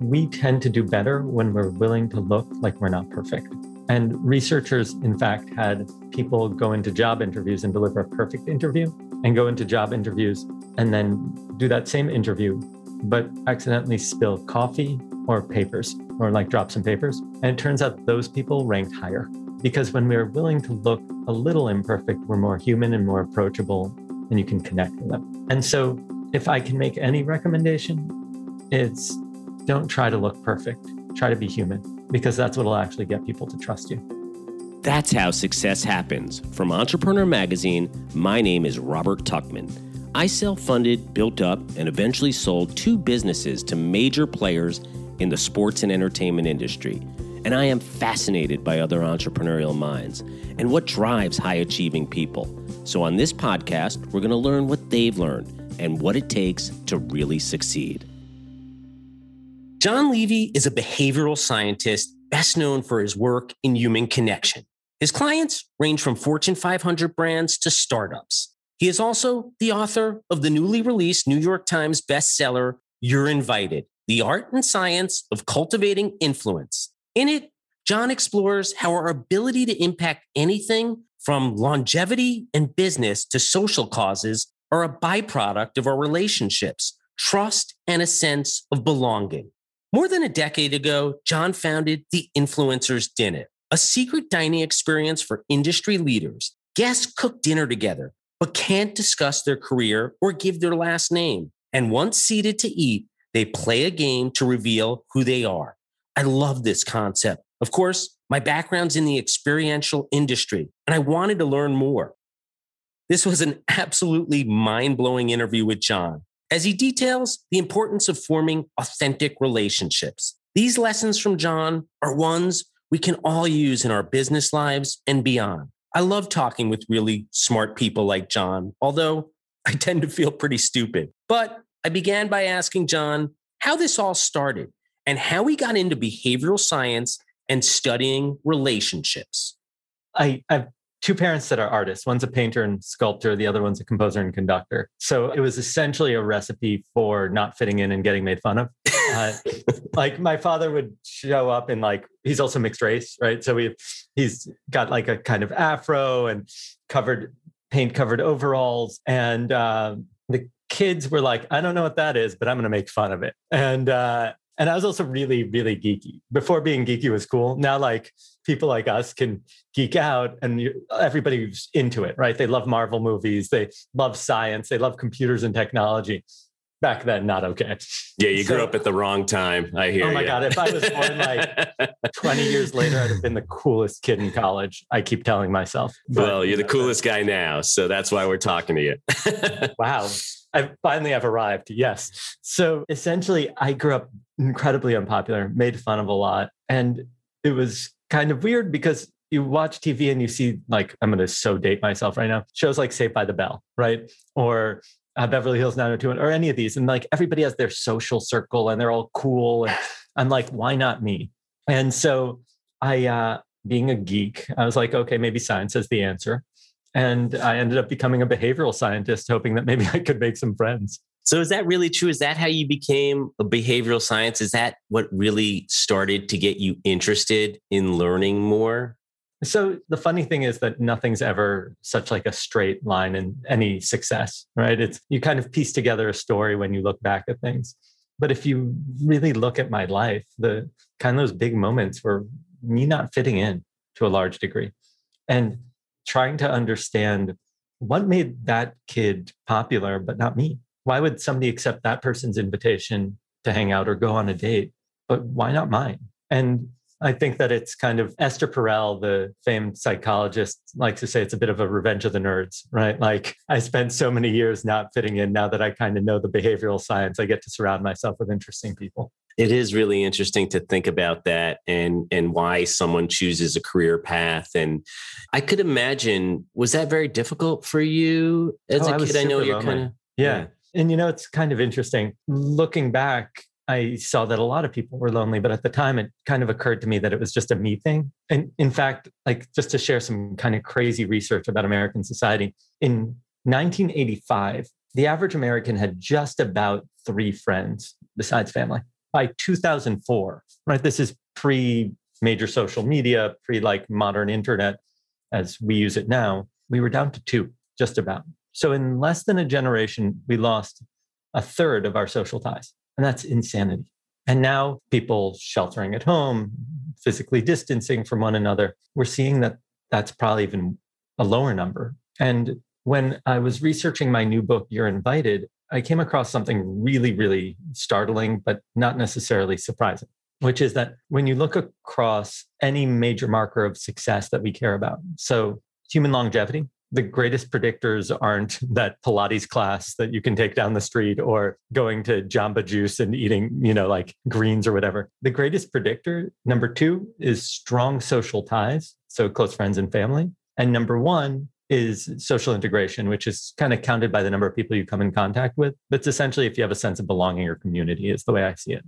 we tend to do better when we're willing to look like we're not perfect. And researchers, in fact, had people go into job interviews and deliver a perfect interview and go into job interviews and then do that same interview, but accidentally spill coffee or papers or like drop some papers. And it turns out those people ranked higher because when we're willing to look a little imperfect, we're more human and more approachable and you can connect with them. And so if I can make any recommendation, it's don't try to look perfect. Try to be human because that's what will actually get people to trust you. That's how success happens. From Entrepreneur Magazine, my name is Robert Tuchman. I self funded, built up, and eventually sold two businesses to major players in the sports and entertainment industry. And I am fascinated by other entrepreneurial minds and what drives high achieving people. So, on this podcast, we're going to learn what they've learned and what it takes to really succeed. Jon Levy is a behavioral scientist best known for his work in human connection. His clients range from Fortune 500 brands to startups. He is also the author of the newly released New York Times bestseller, You're Invited The Art and Science of Cultivating Influence. In it, Jon explores how our ability to impact anything from longevity and business to social causes are a byproduct of our relationships, trust, and a sense of belonging. More than a decade ago, Jon founded the Influencers Dinner, a secret dining experience for industry leaders. Guests cook dinner together, but can't discuss their career or give their last name. And once seated to eat, they play a game to reveal who they are. I love this concept. Of course, my background's in the experiential industry, and I wanted to learn more. This was an absolutely mind blowing interview with Jon as he details the importance of forming authentic relationships. These lessons from Jon are ones we can all use in our business lives and beyond. I love talking with really smart people like Jon, although I tend to feel pretty stupid. But I began by asking Jon how this all started and how he got into behavioral science and studying relationships. I, I've two parents that are artists. One's a painter and sculptor, the other one's a composer and conductor. So it was essentially a recipe for not fitting in and getting made fun of. Uh, like my father would show up in like he's also mixed race, right? So we he's got like a kind of afro and covered paint covered overalls and uh, the kids were like, I don't know what that is, but I'm going to make fun of it. And uh, and I was also really, really geeky. Before being geeky was cool. Now, like people like us can geek out and you, everybody's into it, right? They love Marvel movies, they love science, they love computers and technology. Back then, not okay. Yeah, you so, grew up at the wrong time. I hear. Oh my you. god! If I was born like twenty years later, I'd have been the coolest kid in college. I keep telling myself. But, well, you're the coolest guy now, so that's why we're talking to you. wow. I finally have arrived. Yes. So essentially, I grew up incredibly unpopular, made fun of a lot. And it was kind of weird because you watch TV and you see, like, I'm going to so date myself right now, shows like Saved by the Bell, right? Or uh, Beverly Hills 90210 or any of these. And like everybody has their social circle and they're all cool. And I'm like, why not me? And so I, uh, being a geek, I was like, okay, maybe science is the answer. And I ended up becoming a behavioral scientist, hoping that maybe I could make some friends. So is that really true? Is that how you became a behavioral science? Is that what really started to get you interested in learning more? So the funny thing is that nothing's ever such like a straight line in any success, right? It's you kind of piece together a story when you look back at things. But if you really look at my life, the kind of those big moments were me not fitting in to a large degree. And trying to understand what made that kid popular, but not me. Why would somebody accept that person's invitation to hang out or go on a date, but why not mine? And I think that it's kind of Esther Perel, the famed psychologist, likes to say it's a bit of a revenge of the nerds, right? Like I spent so many years not fitting in. Now that I kind of know the behavioral science, I get to surround myself with interesting people it is really interesting to think about that and and why someone chooses a career path and i could imagine was that very difficult for you as oh, a kid i know you're kind of yeah. yeah and you know it's kind of interesting looking back I saw that a lot of people were lonely, but at the time it kind of occurred to me that it was just a me thing. And in fact, like just to share some kind of crazy research about American society, in 1985, the average American had just about three friends besides family. by 2004, right? This is pre major social media, pre like modern internet as we use it now. We were down to two, just about. So in less than a generation, we lost a third of our social ties. And that's insanity. And now people sheltering at home, physically distancing from one another, we're seeing that that's probably even a lower number. And when I was researching my new book, You're Invited, I came across something really, really startling, but not necessarily surprising, which is that when you look across any major marker of success that we care about, so human longevity, the greatest predictors aren't that Pilates class that you can take down the street or going to Jamba Juice and eating, you know, like greens or whatever. The greatest predictor, number two, is strong social ties. So close friends and family. And number one is social integration, which is kind of counted by the number of people you come in contact with. But it's essentially if you have a sense of belonging or community, is the way I see it.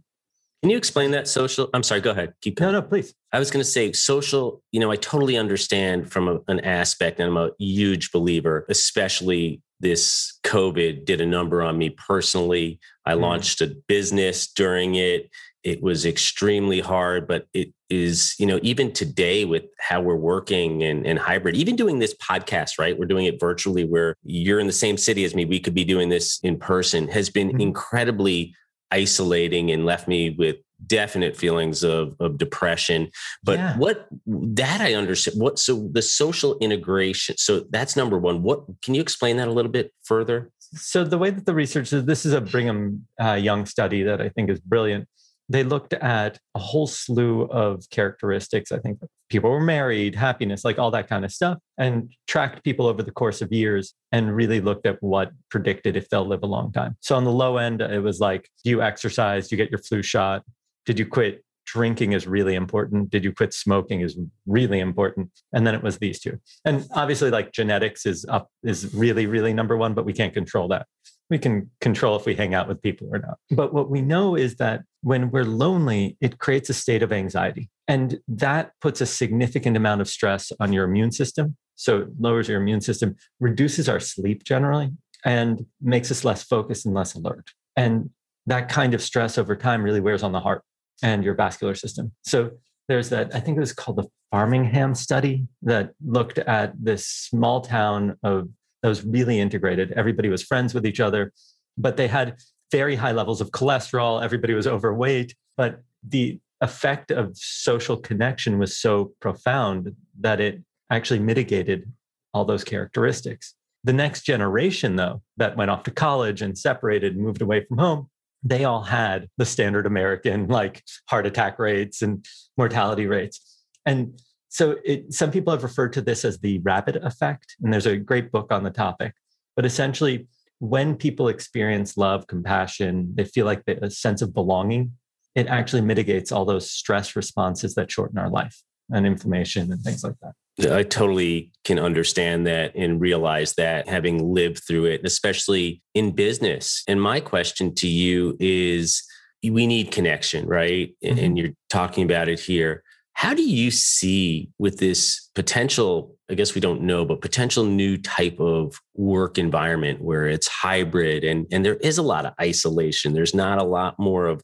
Can you explain that social? I'm sorry, go ahead. Keep going. No, no, please. I was going to say social, you know, I totally understand from a, an aspect, and I'm a huge believer, especially this COVID did a number on me personally. I mm. launched a business during it. It was extremely hard, but it is, you know, even today with how we're working and, and hybrid, even doing this podcast, right? We're doing it virtually where you're in the same city as me. We could be doing this in person has been mm-hmm. incredibly isolating and left me with definite feelings of, of depression but yeah. what that i understand what so the social integration so that's number one what can you explain that a little bit further so the way that the research is this is a brigham uh, young study that i think is brilliant they looked at a whole slew of characteristics. I think people were married, happiness, like all that kind of stuff, and tracked people over the course of years and really looked at what predicted if they'll live a long time. So on the low end, it was like, do you exercise? Do you get your flu shot? Did you quit? Drinking is really important. Did you quit smoking is really important. And then it was these two. And obviously, like genetics is up, is really, really number one, but we can't control that we can control if we hang out with people or not. But what we know is that when we're lonely, it creates a state of anxiety. And that puts a significant amount of stress on your immune system. So it lowers your immune system, reduces our sleep generally, and makes us less focused and less alert. And that kind of stress over time really wears on the heart and your vascular system. So there's that, I think it was called the Framingham study that looked at this small town of that was really integrated. Everybody was friends with each other, but they had very high levels of cholesterol. Everybody was overweight, but the effect of social connection was so profound that it actually mitigated all those characteristics. The next generation, though, that went off to college and separated and moved away from home, they all had the standard American like heart attack rates and mortality rates. And so it, some people have referred to this as the rabbit effect, and there's a great book on the topic. But essentially, when people experience love, compassion, they feel like a sense of belonging, it actually mitigates all those stress responses that shorten our life and inflammation and things like that. I totally can understand that and realize that having lived through it, especially in business. And my question to you is we need connection, right? Mm-hmm. And you're talking about it here. How do you see with this potential, I guess we don't know, but potential new type of work environment where it's hybrid and, and there is a lot of isolation? There's not a lot more of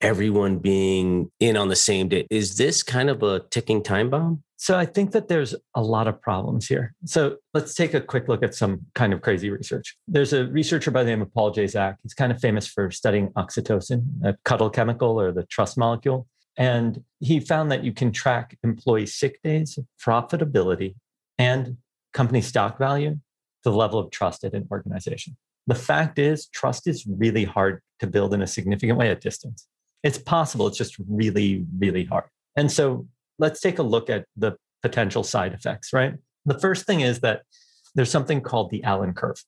everyone being in on the same day. Is this kind of a ticking time bomb? So I think that there's a lot of problems here. So let's take a quick look at some kind of crazy research. There's a researcher by the name of Paul J. Zak. He's kind of famous for studying oxytocin, a cuddle chemical or the trust molecule. And he found that you can track employee sick days, profitability, and company stock value the level of trust at an organization. The fact is, trust is really hard to build in a significant way at distance. It's possible, it's just really, really hard. And so let's take a look at the potential side effects, right? The first thing is that there's something called the Allen curve.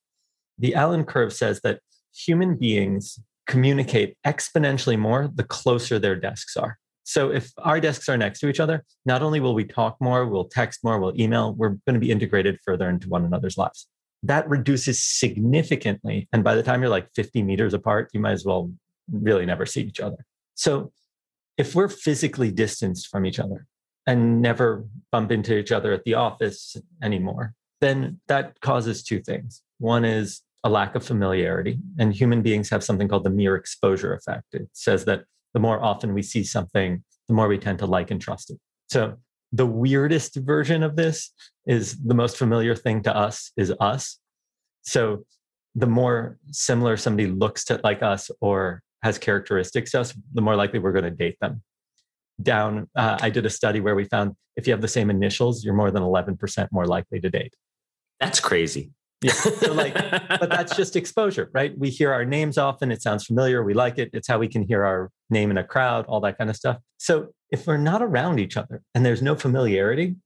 The Allen curve says that human beings communicate exponentially more the closer their desks are. So if our desks are next to each other, not only will we talk more, we'll text more, we'll email, we're going to be integrated further into one another's lives. That reduces significantly. And by the time you're like 50 meters apart, you might as well really never see each other. So if we're physically distanced from each other and never bump into each other at the office anymore, then that causes two things. One is a lack of familiarity, and human beings have something called the mere exposure effect. It says that the more often we see something, the more we tend to like and trust it. So the weirdest version of this is the most familiar thing to us is us. So the more similar somebody looks to like us or has characteristics to us, the more likely we're going to date them. Down, uh, I did a study where we found if you have the same initials, you're more than 11% more likely to date. That's crazy. Yeah. So like, but that's just exposure, right? We hear our names often. It sounds familiar. We like it. It's how we can hear our name in a crowd, all that kind of stuff. So if we're not around each other and there's no familiarity,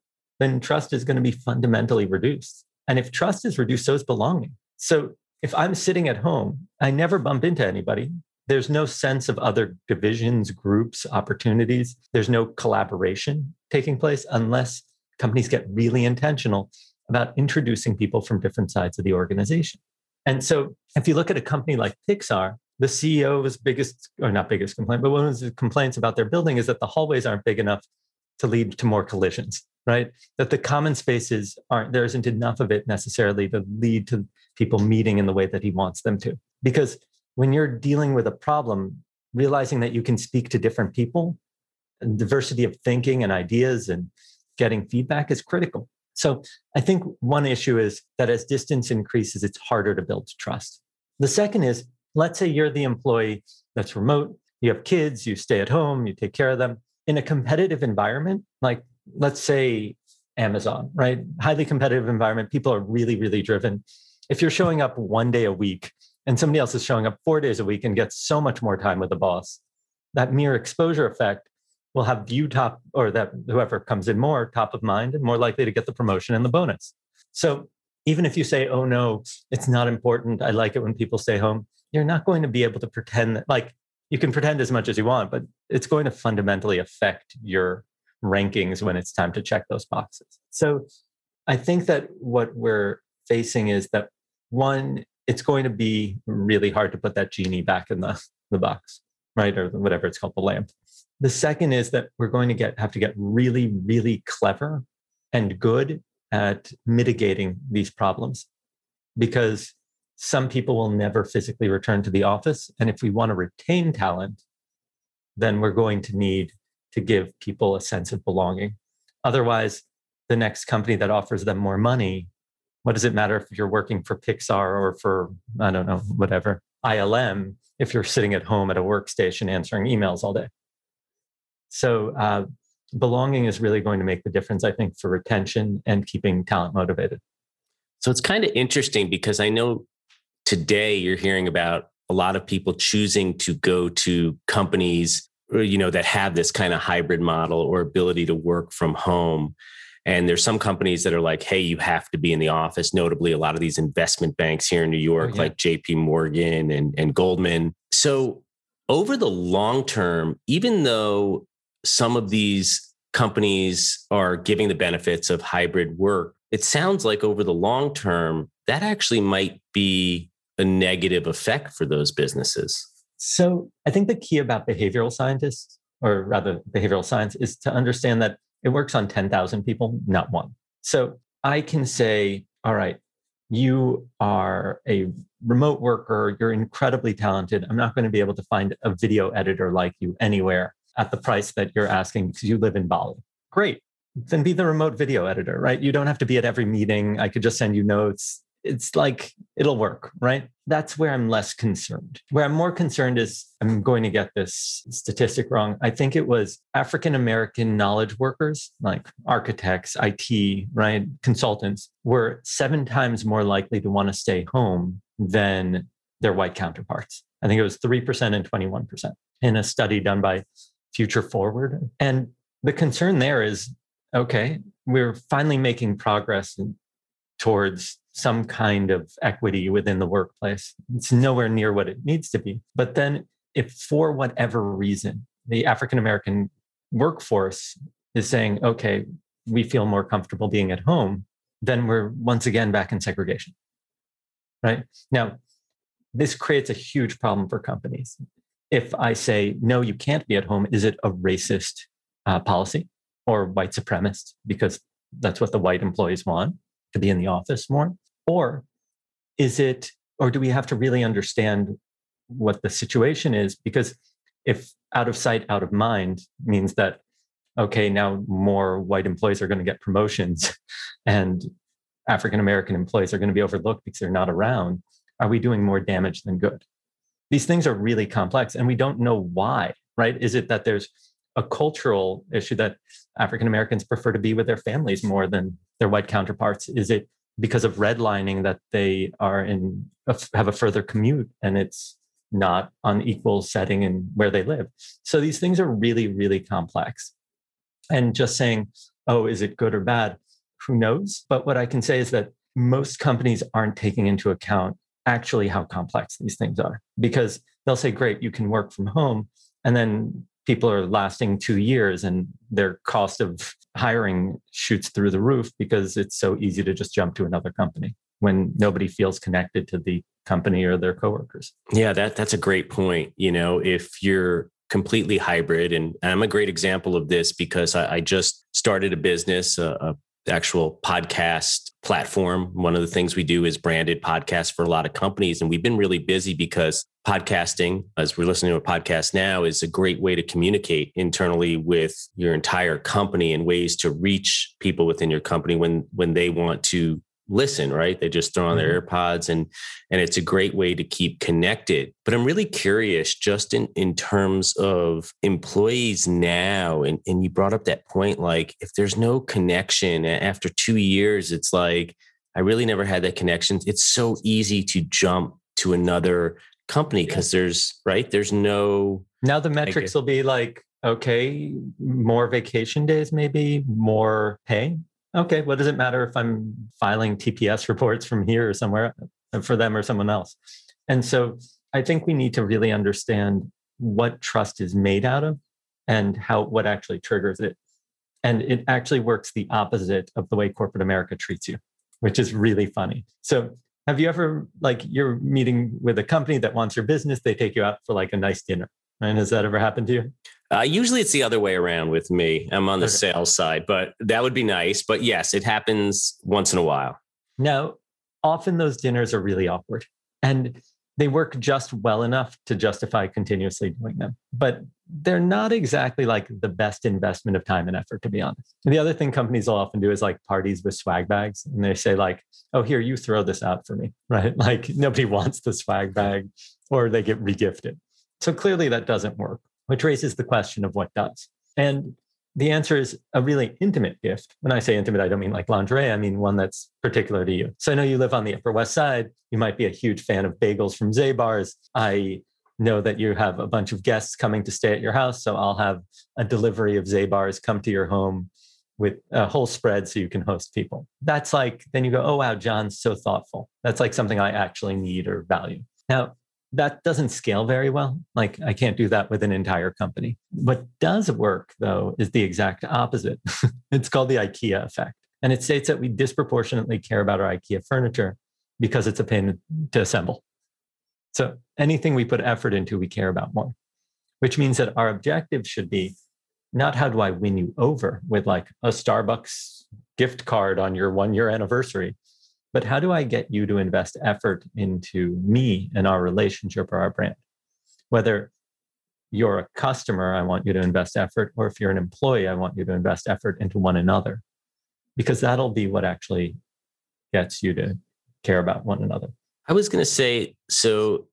then trust is going to be fundamentally reduced. And if trust is reduced, so is belonging. So if I'm sitting at home, I never bump into anybody. There's no sense of other divisions, groups, opportunities. There's no collaboration taking place unless companies get really intentional about introducing people from different sides of the organization. And so if you look at a company like Pixar, the CEO's biggest, or not biggest complaint, but one of the complaints about their building is that the hallways aren't big enough to lead to more collisions, right? That the common spaces aren't, there isn't enough of it necessarily to lead to people meeting in the way that he wants them to. Because when you're dealing with a problem, realizing that you can speak to different people, diversity of thinking and ideas and getting feedback is critical. So I think one issue is that as distance increases, it's harder to build trust. The second is let's say you're the employee that's remote, you have kids, you stay at home, you take care of them. In a competitive environment, like let's say Amazon, right? Highly competitive environment, people are really, really driven. If you're showing up one day a week and somebody else is showing up four days a week and gets so much more time with the boss, that mere exposure effect will have you top or that whoever comes in more top of mind and more likely to get the promotion and the bonus. So even if you say, oh no, it's not important, I like it when people stay home, you're not going to be able to pretend that, like, you can pretend as much as you want, but it's going to fundamentally affect your rankings when it's time to check those boxes. So I think that what we're facing is that one, it's going to be really hard to put that genie back in the, the box, right? Or whatever it's called, the lamp. The second is that we're going to get have to get really, really clever and good at mitigating these problems because some people will never physically return to the office. And if we want to retain talent, then we're going to need to give people a sense of belonging. Otherwise, the next company that offers them more money, what does it matter if you're working for Pixar or for, I don't know, whatever, ILM, if you're sitting at home at a workstation answering emails all day? So, uh, belonging is really going to make the difference, I think, for retention and keeping talent motivated. So, it's kind of interesting because I know today you're hearing about a lot of people choosing to go to companies you know that have this kind of hybrid model or ability to work from home and there's some companies that are like hey you have to be in the office notably a lot of these investment banks here in new york oh, yeah. like jp morgan and, and goldman so over the long term even though some of these companies are giving the benefits of hybrid work it sounds like over the long term that actually might be a negative effect for those businesses? So I think the key about behavioral scientists, or rather behavioral science, is to understand that it works on 10,000 people, not one. So I can say, all right, you are a remote worker, you're incredibly talented. I'm not going to be able to find a video editor like you anywhere at the price that you're asking because you live in Bali. Great. Then be the remote video editor, right? You don't have to be at every meeting. I could just send you notes it's like it'll work, right? That's where I'm less concerned. Where I'm more concerned is I'm going to get this statistic wrong. I think it was African American knowledge workers, like architects, IT, right? Consultants, were seven times more likely to want to stay home than their white counterparts. I think it was 3% and 21% in a study done by Future Forward. And the concern there is okay, we're finally making progress towards some kind of equity within the workplace. It's nowhere near what it needs to be. But then, if for whatever reason the African American workforce is saying, okay, we feel more comfortable being at home, then we're once again back in segregation. Right? Now, this creates a huge problem for companies. If I say, no, you can't be at home, is it a racist uh, policy or white supremacist? Because that's what the white employees want to be in the office more? Or is it, or do we have to really understand what the situation is? Because if out of sight, out of mind means that, okay, now more white employees are going to get promotions and African American employees are going to be overlooked because they're not around, are we doing more damage than good? These things are really complex and we don't know why, right? Is it that there's a cultural issue that African Americans prefer to be with their families more than their white counterparts? Is it because of redlining that they are in have a further commute and it's not on equal setting in where they live. So these things are really, really complex. And just saying, oh, is it good or bad? Who knows? But what I can say is that most companies aren't taking into account actually how complex these things are because they'll say, great, you can work from home. And then people are lasting two years and their cost of hiring shoots through the roof because it's so easy to just jump to another company when nobody feels connected to the company or their coworkers. Yeah, that that's a great point. You know, if you're completely hybrid, and I'm a great example of this because I, I just started a business, a, a actual podcast platform. One of the things we do is branded podcasts for a lot of companies. And we've been really busy because podcasting, as we're listening to a podcast now, is a great way to communicate internally with your entire company and ways to reach people within your company when when they want to listen right? They just throw on their mm-hmm. airpods and and it's a great way to keep connected. But i'm really curious just in in terms of employees now and and you brought up that point like if there's no connection after 2 years it's like i really never had that connection. It's so easy to jump to another company because there's right? There's no now the metrics will be like okay more vacation days maybe more pay okay, what does it matter if I'm filing TPS reports from here or somewhere uh, for them or someone else? And so I think we need to really understand what trust is made out of and how what actually triggers it. And it actually works the opposite of the way corporate America treats you, which is really funny. So have you ever like you're meeting with a company that wants your business, they take you out for like a nice dinner. Right? Has that ever happened to you? Uh, usually it's the other way around with me. I'm on the okay. sales side, but that would be nice. But yes, it happens once in a while. Now, often those dinners are really awkward and they work just well enough to justify continuously doing them. But they're not exactly like the best investment of time and effort, to be honest. And the other thing companies will often do is like parties with swag bags. And they say, like, oh, here, you throw this out for me, right? Like nobody wants the swag bag or they get regifted. So clearly that doesn't work which raises the question of what does. And the answer is a really intimate gift. When I say intimate, I don't mean like lingerie, I mean one that's particular to you. So I know you live on the Upper West Side. You might be a huge fan of bagels from Zabar's. I know that you have a bunch of guests coming to stay at your house. So I'll have a delivery of Zabar's come to your home with a whole spread so you can host people. That's like, then you go, oh, wow, Jon's so thoughtful. That's like something I actually need or value. Now, that doesn't scale very well. Like I can't do that with an entire company. What does work though is the exact opposite. it's called the IKEA effect. And it states that we disproportionately care about our IKEA furniture because it's a pain to assemble. So anything we put effort into, we care about more, which means that our objective should be not how do I win you over with like a Starbucks gift card on your one year anniversary, but how do I get you to invest effort into me and our relationship or our brand? Whether you're a customer, I want you to invest effort, or if you're an employee, I want you to invest effort into one another, because that'll be what actually gets you to care about one another. I was going to say, so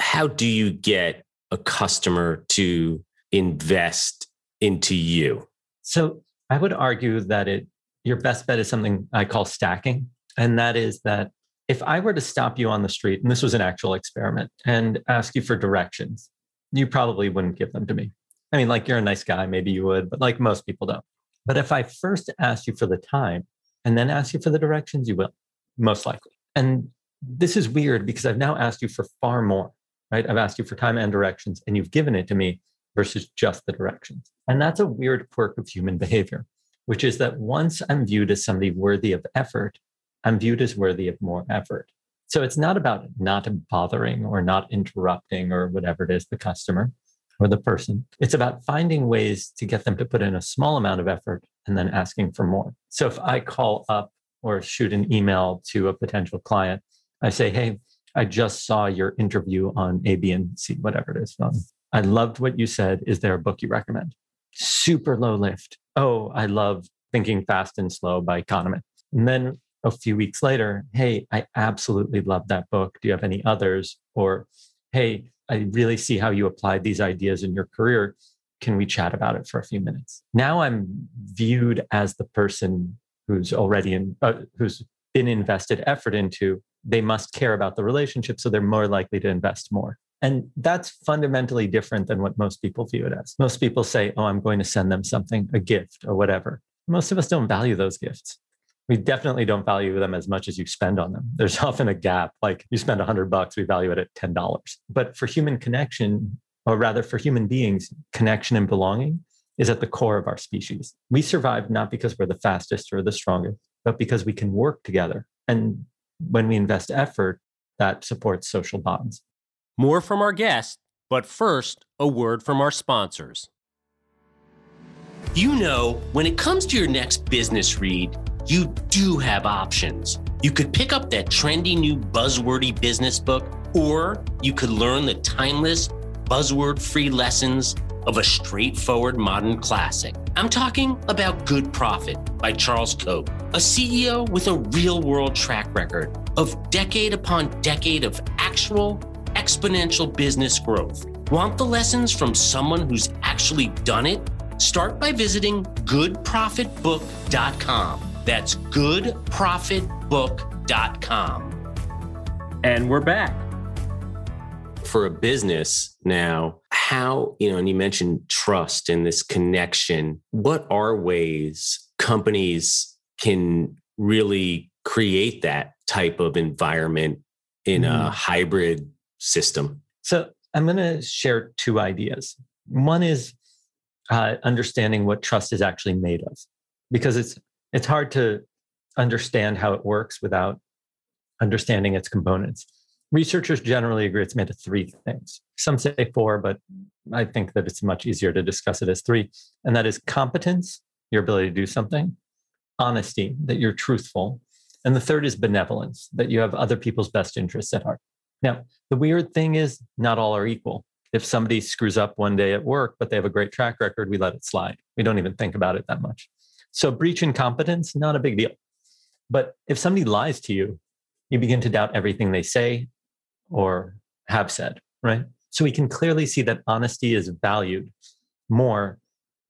how do you get a customer to invest into you? So I would argue that it your best bet is something I call stacking. And that is that if I were to stop you on the street, and this was an actual experiment, and ask you for directions, you probably wouldn't give them to me. I mean, like you're a nice guy, maybe you would, but like most people don't. But if I first ask you for the time and then ask you for the directions, you will, most likely. And this is weird because I've now asked you for far more, right? I've asked you for time and directions, and you've given it to me versus just the directions. And that's a weird quirk of human behavior, which is that once I'm viewed as somebody worthy of effort, I'm viewed as worthy of more effort. So it's not about not bothering or not interrupting or whatever it is, the customer or the person. It's about finding ways to get them to put in a small amount of effort and then asking for more. So if I call up or shoot an email to a potential client, I say, hey, I just saw your interview on A, B, and C, whatever it is, on I loved what you said. Is there a book you recommend? Super low lift. Oh, I love Thinking Fast and Slow by Kahneman. And then a few weeks later, hey, I absolutely love that book. Do you have any others? Or, hey, I really see how you applied these ideas in your career. Can we chat about it for a few minutes? Now I'm viewed as the person who's already in, uh, who's been invested effort into. They must care about the relationship, so they're more likely to invest more. And that's fundamentally different than what most people view it as. Most people say, oh, I'm going to send them something, a gift or whatever. Most of us don't value those gifts we definitely don't value them as much as you spend on them. There's often a gap. Like you spend a hundred bucks, we value it at ten dollars. But for human connection, or rather for human beings, connection and belonging is at the core of our species. We survive not because we're the fastest or the strongest, but because we can work together. And when we invest effort, that supports social bonds. More from our guest, but first, a word from our sponsors. You know, when it comes to your next business read, you do have options. You could pick up that trendy new buzzwordy business book, or you could learn the timeless, buzzword free lessons of a straightforward modern classic. I'm talking about Good Profit by Charles Koch, a CEO with a real world track record of decade upon decade of actual exponential business growth. Want the lessons from someone who's actually done it? Start by visiting goodprofitbook.com. That's goodprofitbook.com. And we're back. For a business now, how, you know, and you mentioned trust and this connection. What are ways companies can really create that type of environment in mm. a hybrid system? So I'm going to share two ideas. One is uh, understanding what trust is actually made of, because it's it's hard to understand how it works without understanding its components. Researchers generally agree it's made of three things. Some say four, but I think that it's much easier to discuss it as three. And that is competence, your ability to do something, honesty, that you're truthful. And the third is benevolence, that you have other people's best interests at heart. Now, the weird thing is, not all are equal. If somebody screws up one day at work, but they have a great track record, we let it slide. We don't even think about it that much. So breach incompetence, not a big deal. But if somebody lies to you, you begin to doubt everything they say or have said, right? So we can clearly see that honesty is valued more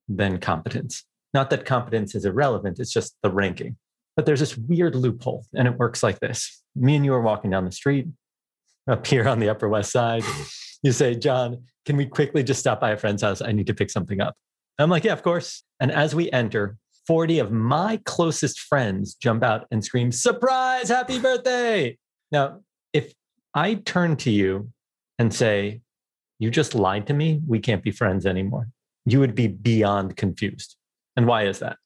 than competence. Not that competence is irrelevant, it's just the ranking. But there's this weird loophole, and it works like this. Me and you are walking down the street up here on the Upper West Side. You say, Jon, can we quickly just stop by a friend's house? I need to pick something up. I'm like, yeah, of course. And as we enter, 40 of my closest friends jump out and scream, Surprise, happy birthday. Now, if I turn to you and say, You just lied to me, we can't be friends anymore, you would be beyond confused. And why is that?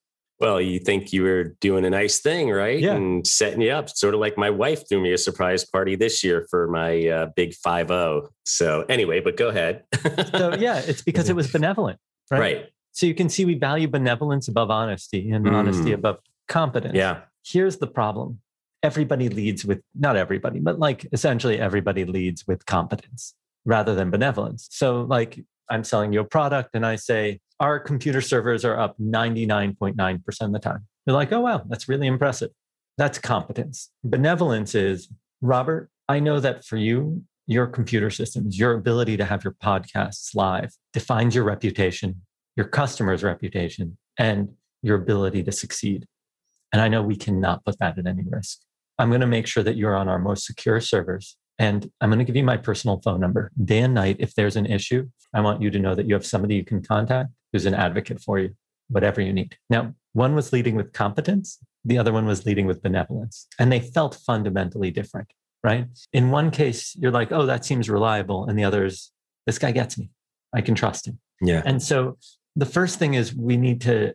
Well, you think you were doing a nice thing, right? Yeah. And setting you up, sort of like my wife threw me a surprise party this year for my uh, big 5 0. So, anyway, but go ahead. so, yeah, it's because it was benevolent, right? Right. So you can see we value benevolence above honesty and mm. honesty above competence. Yeah. Here's the problem everybody leads with, not everybody, but like essentially everybody leads with competence rather than benevolence. So, like, I'm selling you a product and I say, our computer servers are up 99.9% of the time. You're like, oh, wow, that's really impressive. That's competence. Benevolence is, Robert, I know that for you, your computer systems, your ability to have your podcasts live defines your reputation your customer's reputation, and your ability to succeed. And I know we cannot put that at any risk. I'm going to make sure that you're on our most secure servers. And I'm going to give you my personal phone number. Day and night, if there's an issue, I want you to know that you have somebody you can contact who's an advocate for you, whatever you need. Now, one was leading with competence, the other one was leading with benevolence. And they felt fundamentally different, right? In one case, you're like, oh, that seems reliable. And the other is, this guy gets me. I can trust him. Yeah. And so the first thing is we need to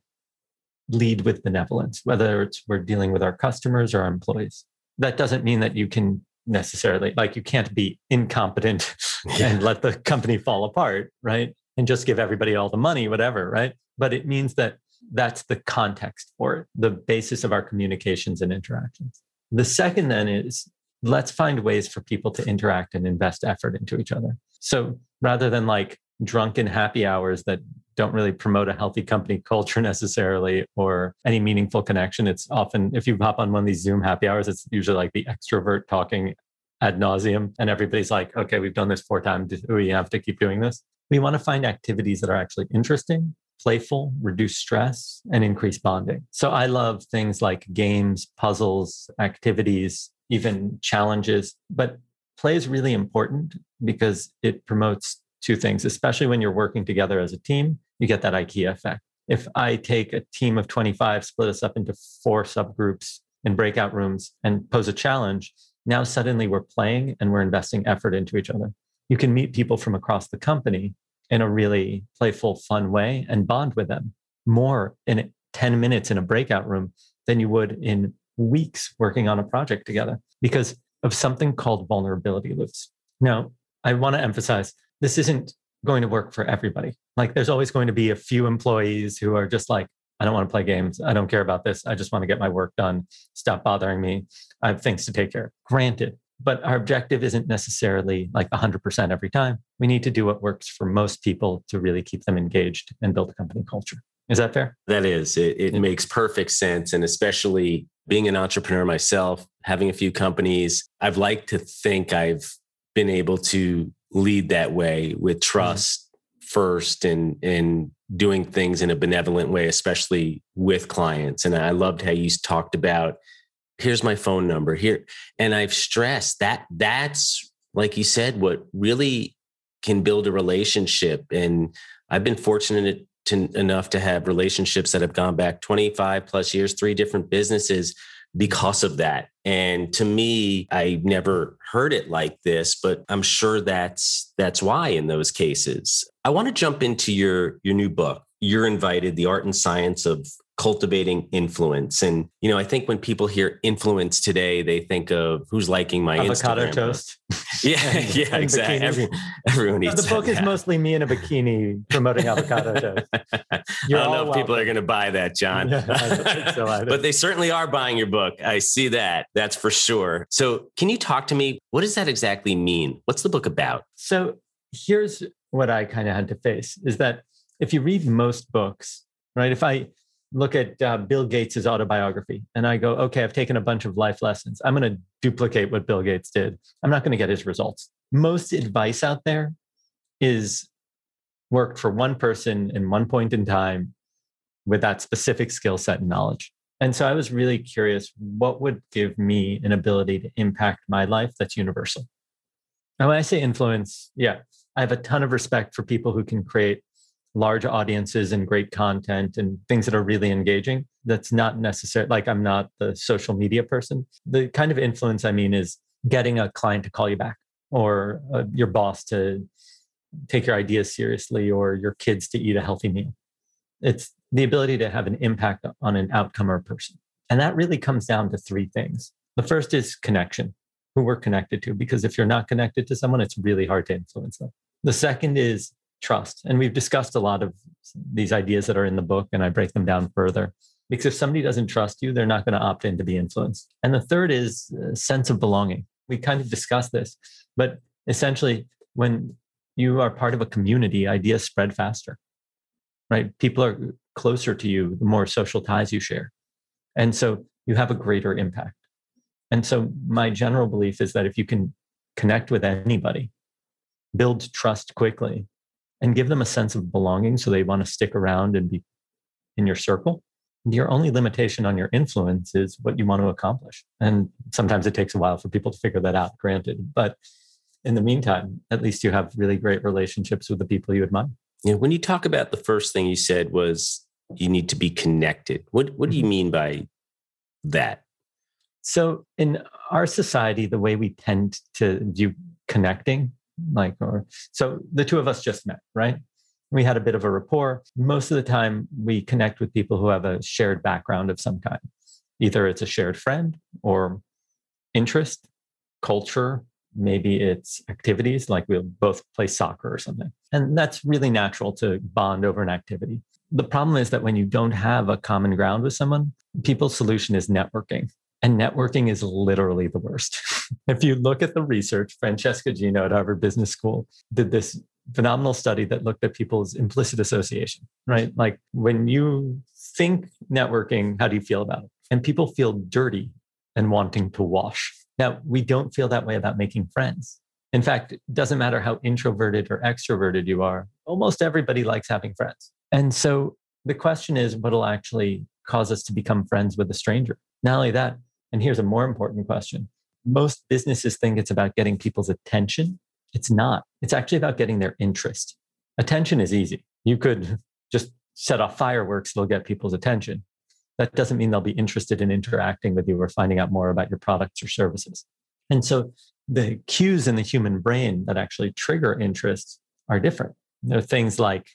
lead with benevolence, whether it's we're dealing with our customers or our employees. That doesn't mean that you can necessarily, like, you can't be incompetent yeah. and let the company fall apart, right? And just give everybody all the money, whatever, right? But it means that that's the context for it, the basis of our communications and interactions. The second then is let's find ways for people to interact and invest effort into each other. So rather than like drunken happy hours that don't really promote a healthy company culture necessarily or any meaningful connection. It's often, if you hop on one of these Zoom happy hours, it's usually like the extrovert talking ad nauseum. And everybody's like, okay, we've done this four times. We have to keep doing this? We want to find activities that are actually interesting, playful, reduce stress, and increase bonding. So I love things like games, puzzles, activities, even challenges. But play is really important because it promotes two things, especially when you're working together as a team, you get that IKEA effect. If I take a team of 25, split us up into four subgroups in breakout rooms and pose a challenge, now suddenly we're playing and we're investing effort into each other. You can meet people from across the company in a really playful, fun way and bond with them more in 10 minutes in a breakout room than you would in weeks working on a project together because of something called vulnerability loops. Now, I want to emphasize this isn't going to work for everybody. Like, there's always going to be a few employees who are just like, I don't want to play games. I don't care about this. I just want to get my work done. Stop bothering me. I have things to take care of. Granted, but our objective isn't necessarily like 100% every time. We need to do what works for most people to really keep them engaged and build a company culture. Is that fair? That is. It, it yeah. makes perfect sense. And especially being an entrepreneur myself, having a few companies, I've liked to think I've been able to lead that way with mm-hmm. trust mm-hmm. first and and doing things in a benevolent way, especially with clients. And I loved how you talked about here's my phone number here. And I've stressed that that's like you said, what really can build a relationship. And I've been fortunate to, enough to have relationships that have gone back 25 plus years, three different businesses because of that. And to me, I never heard it like this, but I'm sure that's that's why in those cases. I want to jump into your your new book. You're invited, the art and science of cultivating influence. And you know, I think when people hear influence today, they think of who's liking my avocado Instagram toast. yeah, and, yeah, and exactly. Every, everyone needs. the book is mostly me in a bikini promoting avocado toast. You're I don't know if welcome. people are going to buy that, Jon. Yeah, so but they certainly are buying your book. I see that. That's for sure. So, can you talk to me? What does that exactly mean? What's the book about? So, here's what I kind of had to face: is that if you read most books, right? If I look at uh, Bill Gates' autobiography and I go, okay, I've taken a bunch of life lessons. I'm going to duplicate what Bill Gates did. I'm not going to get his results. Most advice out there is worked for one person in one point in time with that specific skill set and knowledge. And so I was really curious what would give me an ability to impact my life that's universal. And when I say influence, yeah, I have a ton of respect for people who can create large audiences and great content and things that are really engaging. That's not necessary. Like I'm not the social media person. The kind of influence I mean is getting a client to call you back or uh, your boss to take your ideas seriously or your kids to eat a healthy meal. It's the ability to have an impact on an outcome or a person. And that really comes down to three things. The first is connection, who we're connected to, because if you're not connected to someone, it's really hard to influence them. The second is trust. And we've discussed a lot of these ideas that are in the book, and I break them down further. Because if somebody doesn't trust you, they're not going to opt in to be influenced. And the third is a sense of belonging. We kind of discussed this, but essentially, when you are part of a community, ideas spread faster, right? People are closer to you the more social ties you share. And so you have a greater impact. And so my general belief is that if you can connect with anybody, build trust quickly, and give them a sense of belonging so they want to stick around and be in your circle. Your only limitation on your influence is what you want to accomplish. And sometimes it takes a while for people to figure that out, granted. But in the meantime, at least you have really great relationships with the people you admire. Yeah, when you talk about the first thing you said was you need to be connected. What what do you mm-hmm. mean by that? So in our society, the way we tend to view connecting like or so the two of us just met right? We had a bit of a rapport. Most of the time we connect with people who have a shared background of some kind. Either it's a shared friend or interest culture maybe it's activities like we'll both play soccer or something. And that's really natural to bond over an activity. The problem is that when you don't have a common ground with someone people's solution is networking and networking is literally the worst. if you look at the research, Francesca Gino at Harvard Business School did this phenomenal study that looked at people's implicit association, right? Like when you think networking, how do you feel about it? And people feel dirty and wanting to wash. Now, we don't feel that way about making friends. In fact, it doesn't matter how introverted or extroverted you are, almost everybody likes having friends. And so the question is what'll actually cause us to become friends with a stranger? Not only that, and here's a more important question most businesses think it's about getting people's attention. It's not. It's actually about getting their interest. Attention is easy. You could just set off fireworks, they'll get people's attention. That doesn't mean they'll be interested in interacting with you or finding out more about your products or services. And so the cues in the human brain that actually trigger interest are different. There are things like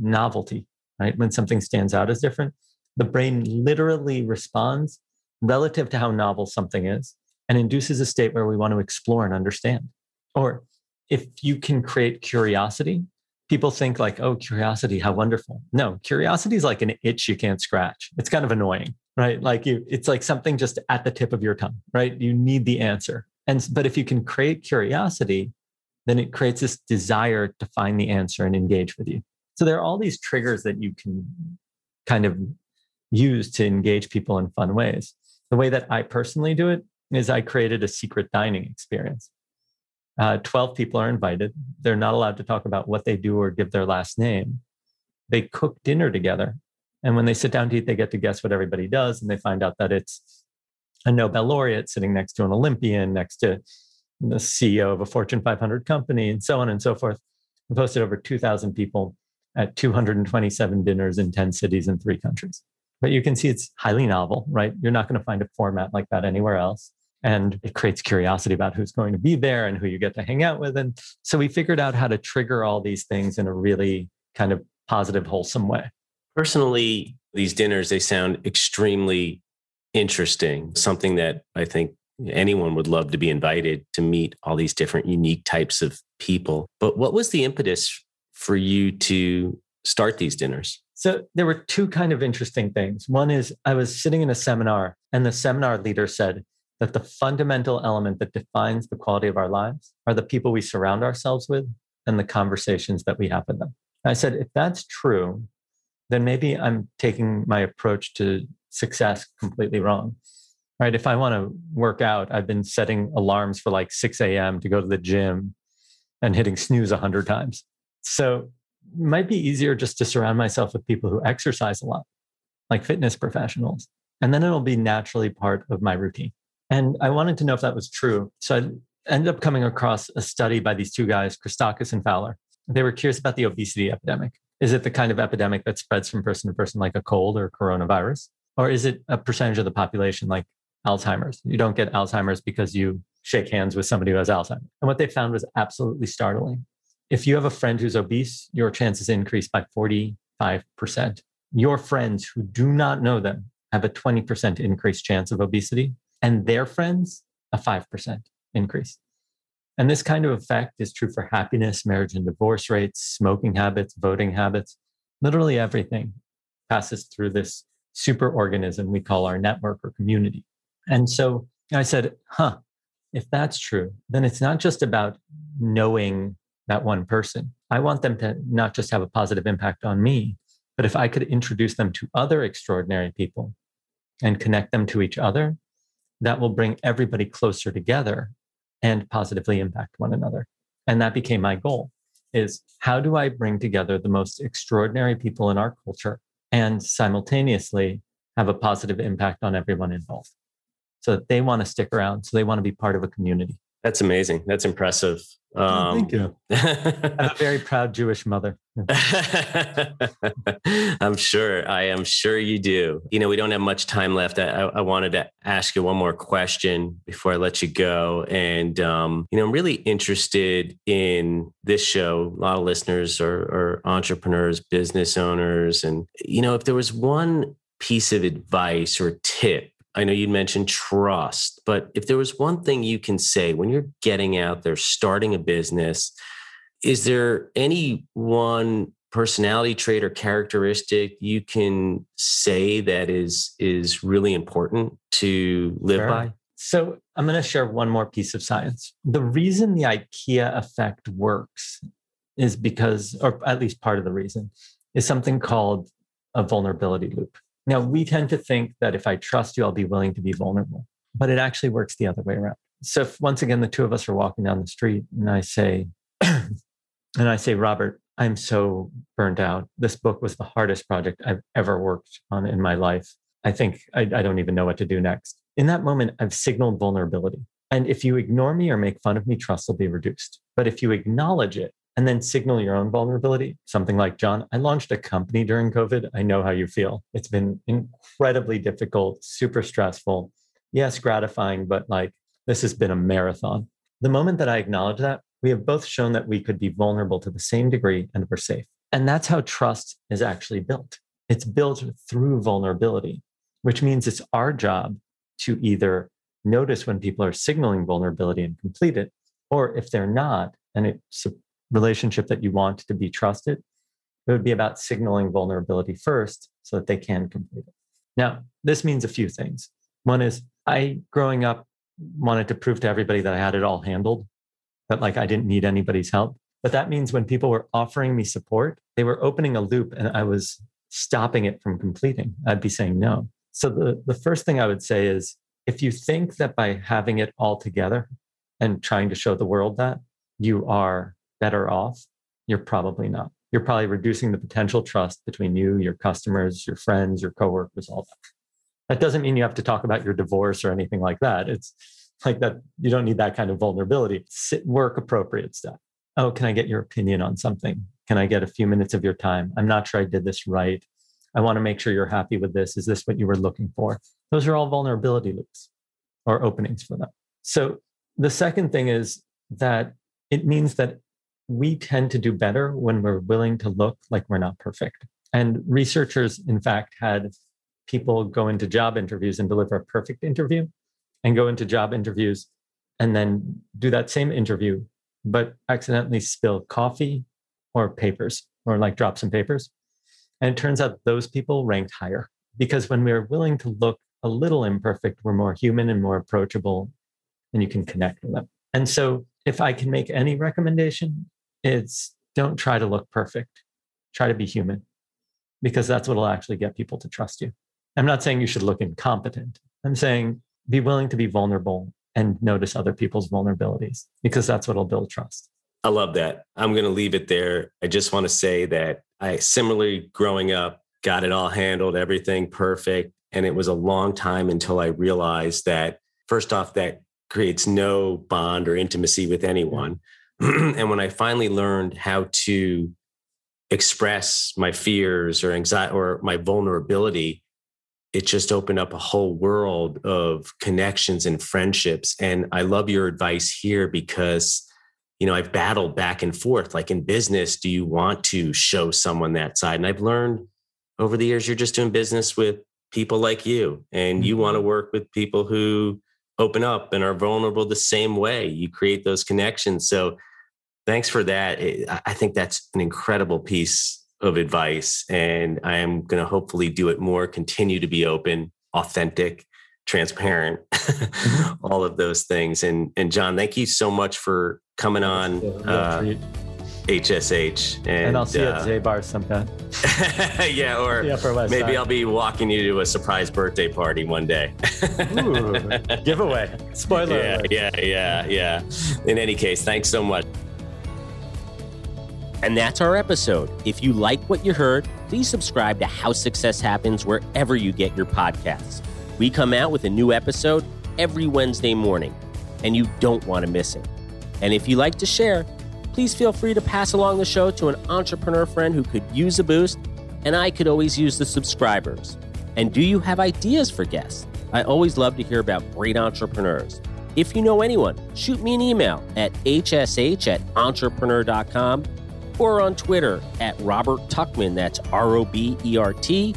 novelty, right? When something stands out as different, the brain literally responds relative to how novel something is and induces a state where we want to explore and understand. Or if you can create curiosity, people think like, oh, curiosity, how wonderful. No, curiosity is like an itch you can't scratch. It's kind of annoying, right? Like you, it's like something just at the tip of your tongue, right? You need the answer. And but if you can create curiosity, then it creates this desire to find the answer and engage with you. So there are all these triggers that you can kind of use to engage people in fun ways. The way that I personally do it is I created a secret dining experience. Uh, 12 people are invited. They're not allowed to talk about what they do or give their last name. They cook dinner together. And when they sit down to eat, they get to guess what everybody does. And they find out that it's a Nobel laureate sitting next to an Olympian, next to the CEO of a Fortune 500 company, and so on and so forth. We hosted over 2,000 people at 227 dinners in 10 cities in three countries. But you can see it's highly novel, right? You're not going to find a format like that anywhere else. And it creates curiosity about who's going to be there and who you get to hang out with. And so we figured out how to trigger all these things in a really kind of positive, wholesome way. Personally, these dinners, they sound extremely interesting, something that I think anyone would love to be invited to meet all these different unique types of people. But what was the impetus for you to start these dinners? So there were two kind of interesting things. One is I was sitting in a seminar and the seminar leader said that the fundamental element that defines the quality of our lives are the people we surround ourselves with and the conversations that we have with them. I said, if that's true, then maybe I'm taking my approach to success completely wrong. Right. If I want to work out, I've been setting alarms for like 6 a.m. to go to the gym and hitting snooze 100 times. So might be easier just to surround myself with people who exercise a lot, like fitness professionals. And then it'll be naturally part of my routine. And I wanted to know if that was true. So I ended up coming across a study by these two guys, Christakis and Fowler. They were curious about the obesity epidemic. Is it the kind of epidemic that spreads from person to person like a cold or coronavirus? Or is it a percentage of the population like Alzheimer's? You don't get Alzheimer's because you shake hands with somebody who has Alzheimer's. And what they found was absolutely startling. If you have a friend who's obese, your chances increase by 45%. Your friends who do not know them have a 20% increased chance of obesity, and their friends, a 5% increase. And this kind of effect is true for happiness, marriage and divorce rates, smoking habits, voting habits. Literally everything passes through this super organism we call our network or community. And so I said, huh, if that's true, then it's not just about knowing that one person. I want them to not just have a positive impact on me, but if I could introduce them to other extraordinary people and connect them to each other, that will bring everybody closer together and positively impact one another. And that became my goal is how do I bring together the most extraordinary people in our culture and simultaneously have a positive impact on everyone involved. So that they want to stick around, so they want to be part of a community. That's amazing. That's impressive. Um, oh, thank you. I have a very proud Jewish mother. I'm sure. I am sure you do. You know, we don't have much time left. I, I wanted to ask you one more question before I let you go. And, um, you know, I'm really interested in this show. A lot of listeners are, are entrepreneurs, business owners. And, you know, if there was one piece of advice or tip I know you'd mentioned trust, but if there was one thing you can say when you're getting out there, starting a business, is there any one personality trait or characteristic you can say that is is really important to live sure. by? So I'm going to share one more piece of science. The reason the IKEA effect works is because, or at least part of the reason, is something called a vulnerability loop. Now, we tend to think that if I trust you, I'll be willing to be vulnerable, but it actually works the other way around. So, if once again, the two of us are walking down the street and I say, and I say, Robert, I'm so burnt out. This book was the hardest project I've ever worked on in my life. I think I, I don't even know what to do next. In that moment, I've signaled vulnerability. And if you ignore me or make fun of me, trust will be reduced. But if you acknowledge it and then signal your own vulnerability, something like, Jon, I launched a company during COVID. I know how you feel. It's been incredibly difficult, super stressful. Yes, gratifying, but like this has been a marathon. The moment that I acknowledge that, we have both shown that we could be vulnerable to the same degree and we're safe. And that's how trust is actually built. It's built through vulnerability, which means it's our job to either notice when people are signaling vulnerability and complete it, or if they're not, and it's a relationship that you want to be trusted, it would be about signaling vulnerability first so that they can complete it. Now, this means a few things. One is I, growing up, wanted to prove to everybody that I had it all handled, that like I didn't need anybody's help. But that means when people were offering me support, they were opening a loop and I was stopping it from completing. I'd be saying no. So the, the first thing I would say is if you think that by having it all together and trying to show the world that you are better off, you're probably not. You're probably reducing the potential trust between you, your customers, your friends, your coworkers, all that. That doesn't mean you have to talk about your divorce or anything like that. It's like that, you don't need that kind of vulnerability. Sit, work appropriate stuff. Oh, can I get your opinion on something? Can I get a few minutes of your time? I'm not sure I did this right. I want to make sure you're happy with this. Is this what you were looking for? Those are all vulnerability loops or openings for them. So the second thing is that it means that we tend to do better when we're willing to look like we're not perfect. And researchers, in fact, had people go into job interviews and deliver a perfect interview and go into job interviews and then do that same interview, but accidentally spill coffee or papers or like drop some papers. And it turns out those people ranked higher because when we're willing to look a little imperfect, we're more human and more approachable, and you can connect with them. And so, if I can make any recommendation, it's don't try to look perfect, try to be human, because that's what will actually get people to trust you. I'm not saying you should look incompetent. I'm saying be willing to be vulnerable and notice other people's vulnerabilities because that's what will build trust. I love that. I'm going to leave it there. I just want to say that I similarly growing up got it all handled, everything perfect. And it was a long time until I realized that, first off, that creates no bond or intimacy with anyone. and when I finally learned how to express my fears or anxiety or my vulnerability, it just opened up a whole world of connections and friendships. And I love your advice here because, you know, I've battled back and forth. Like in business, do you want to show someone that side? And I've learned over the years, you're just doing business with people like you, and you want to mm-hmm. work with people who open up and are vulnerable the same way. You create those connections. So, thanks for that. I think that's an incredible piece of advice. And I am going to hopefully do it more, continue to be open, authentic, transparent, all of those things. And, and Jon, thank you so much for coming on. Uh, HSH. And, and, I'll see uh, you at Zabar sometime. yeah, or maybe side. I'll be walking you to a surprise birthday party one day. Ooh, giveaway. Spoiler yeah, alert. Yeah, yeah, yeah. In any case, thanks so much. And that's our episode. If you like what you heard, please subscribe to How Success Happens wherever you get your podcasts. We come out with a new episode every Wednesday morning, and you don't want to miss it. And if you like to share, please feel free to pass along the show to an entrepreneur friend who could use a boost, and I could always use the subscribers. And do you have ideas for guests? I always love to hear about great entrepreneurs. If you know anyone, shoot me an email at hsh at entrepreneur.com or on Twitter at Robert Tuchman, that's R O B E R T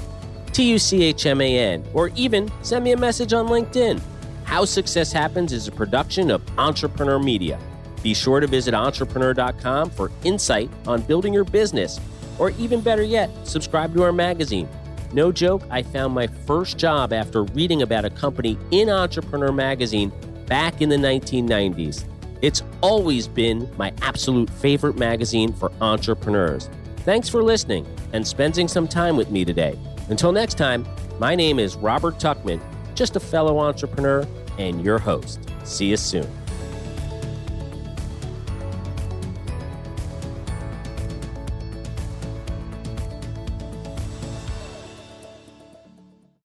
T U C H M A N, or even send me a message on LinkedIn. How Success Happens is a production of Entrepreneur Media. Be sure to visit entrepreneur.com for insight on building your business, or even better yet, subscribe to our magazine. No joke, I found my first job after reading about a company in Entrepreneur magazine back in the 1990s. It's always been my absolute favorite magazine for entrepreneurs. Thanks for listening and spending some time with me today. Until next time, my name is Robert Tuchman, just a fellow entrepreneur and your host. See you soon.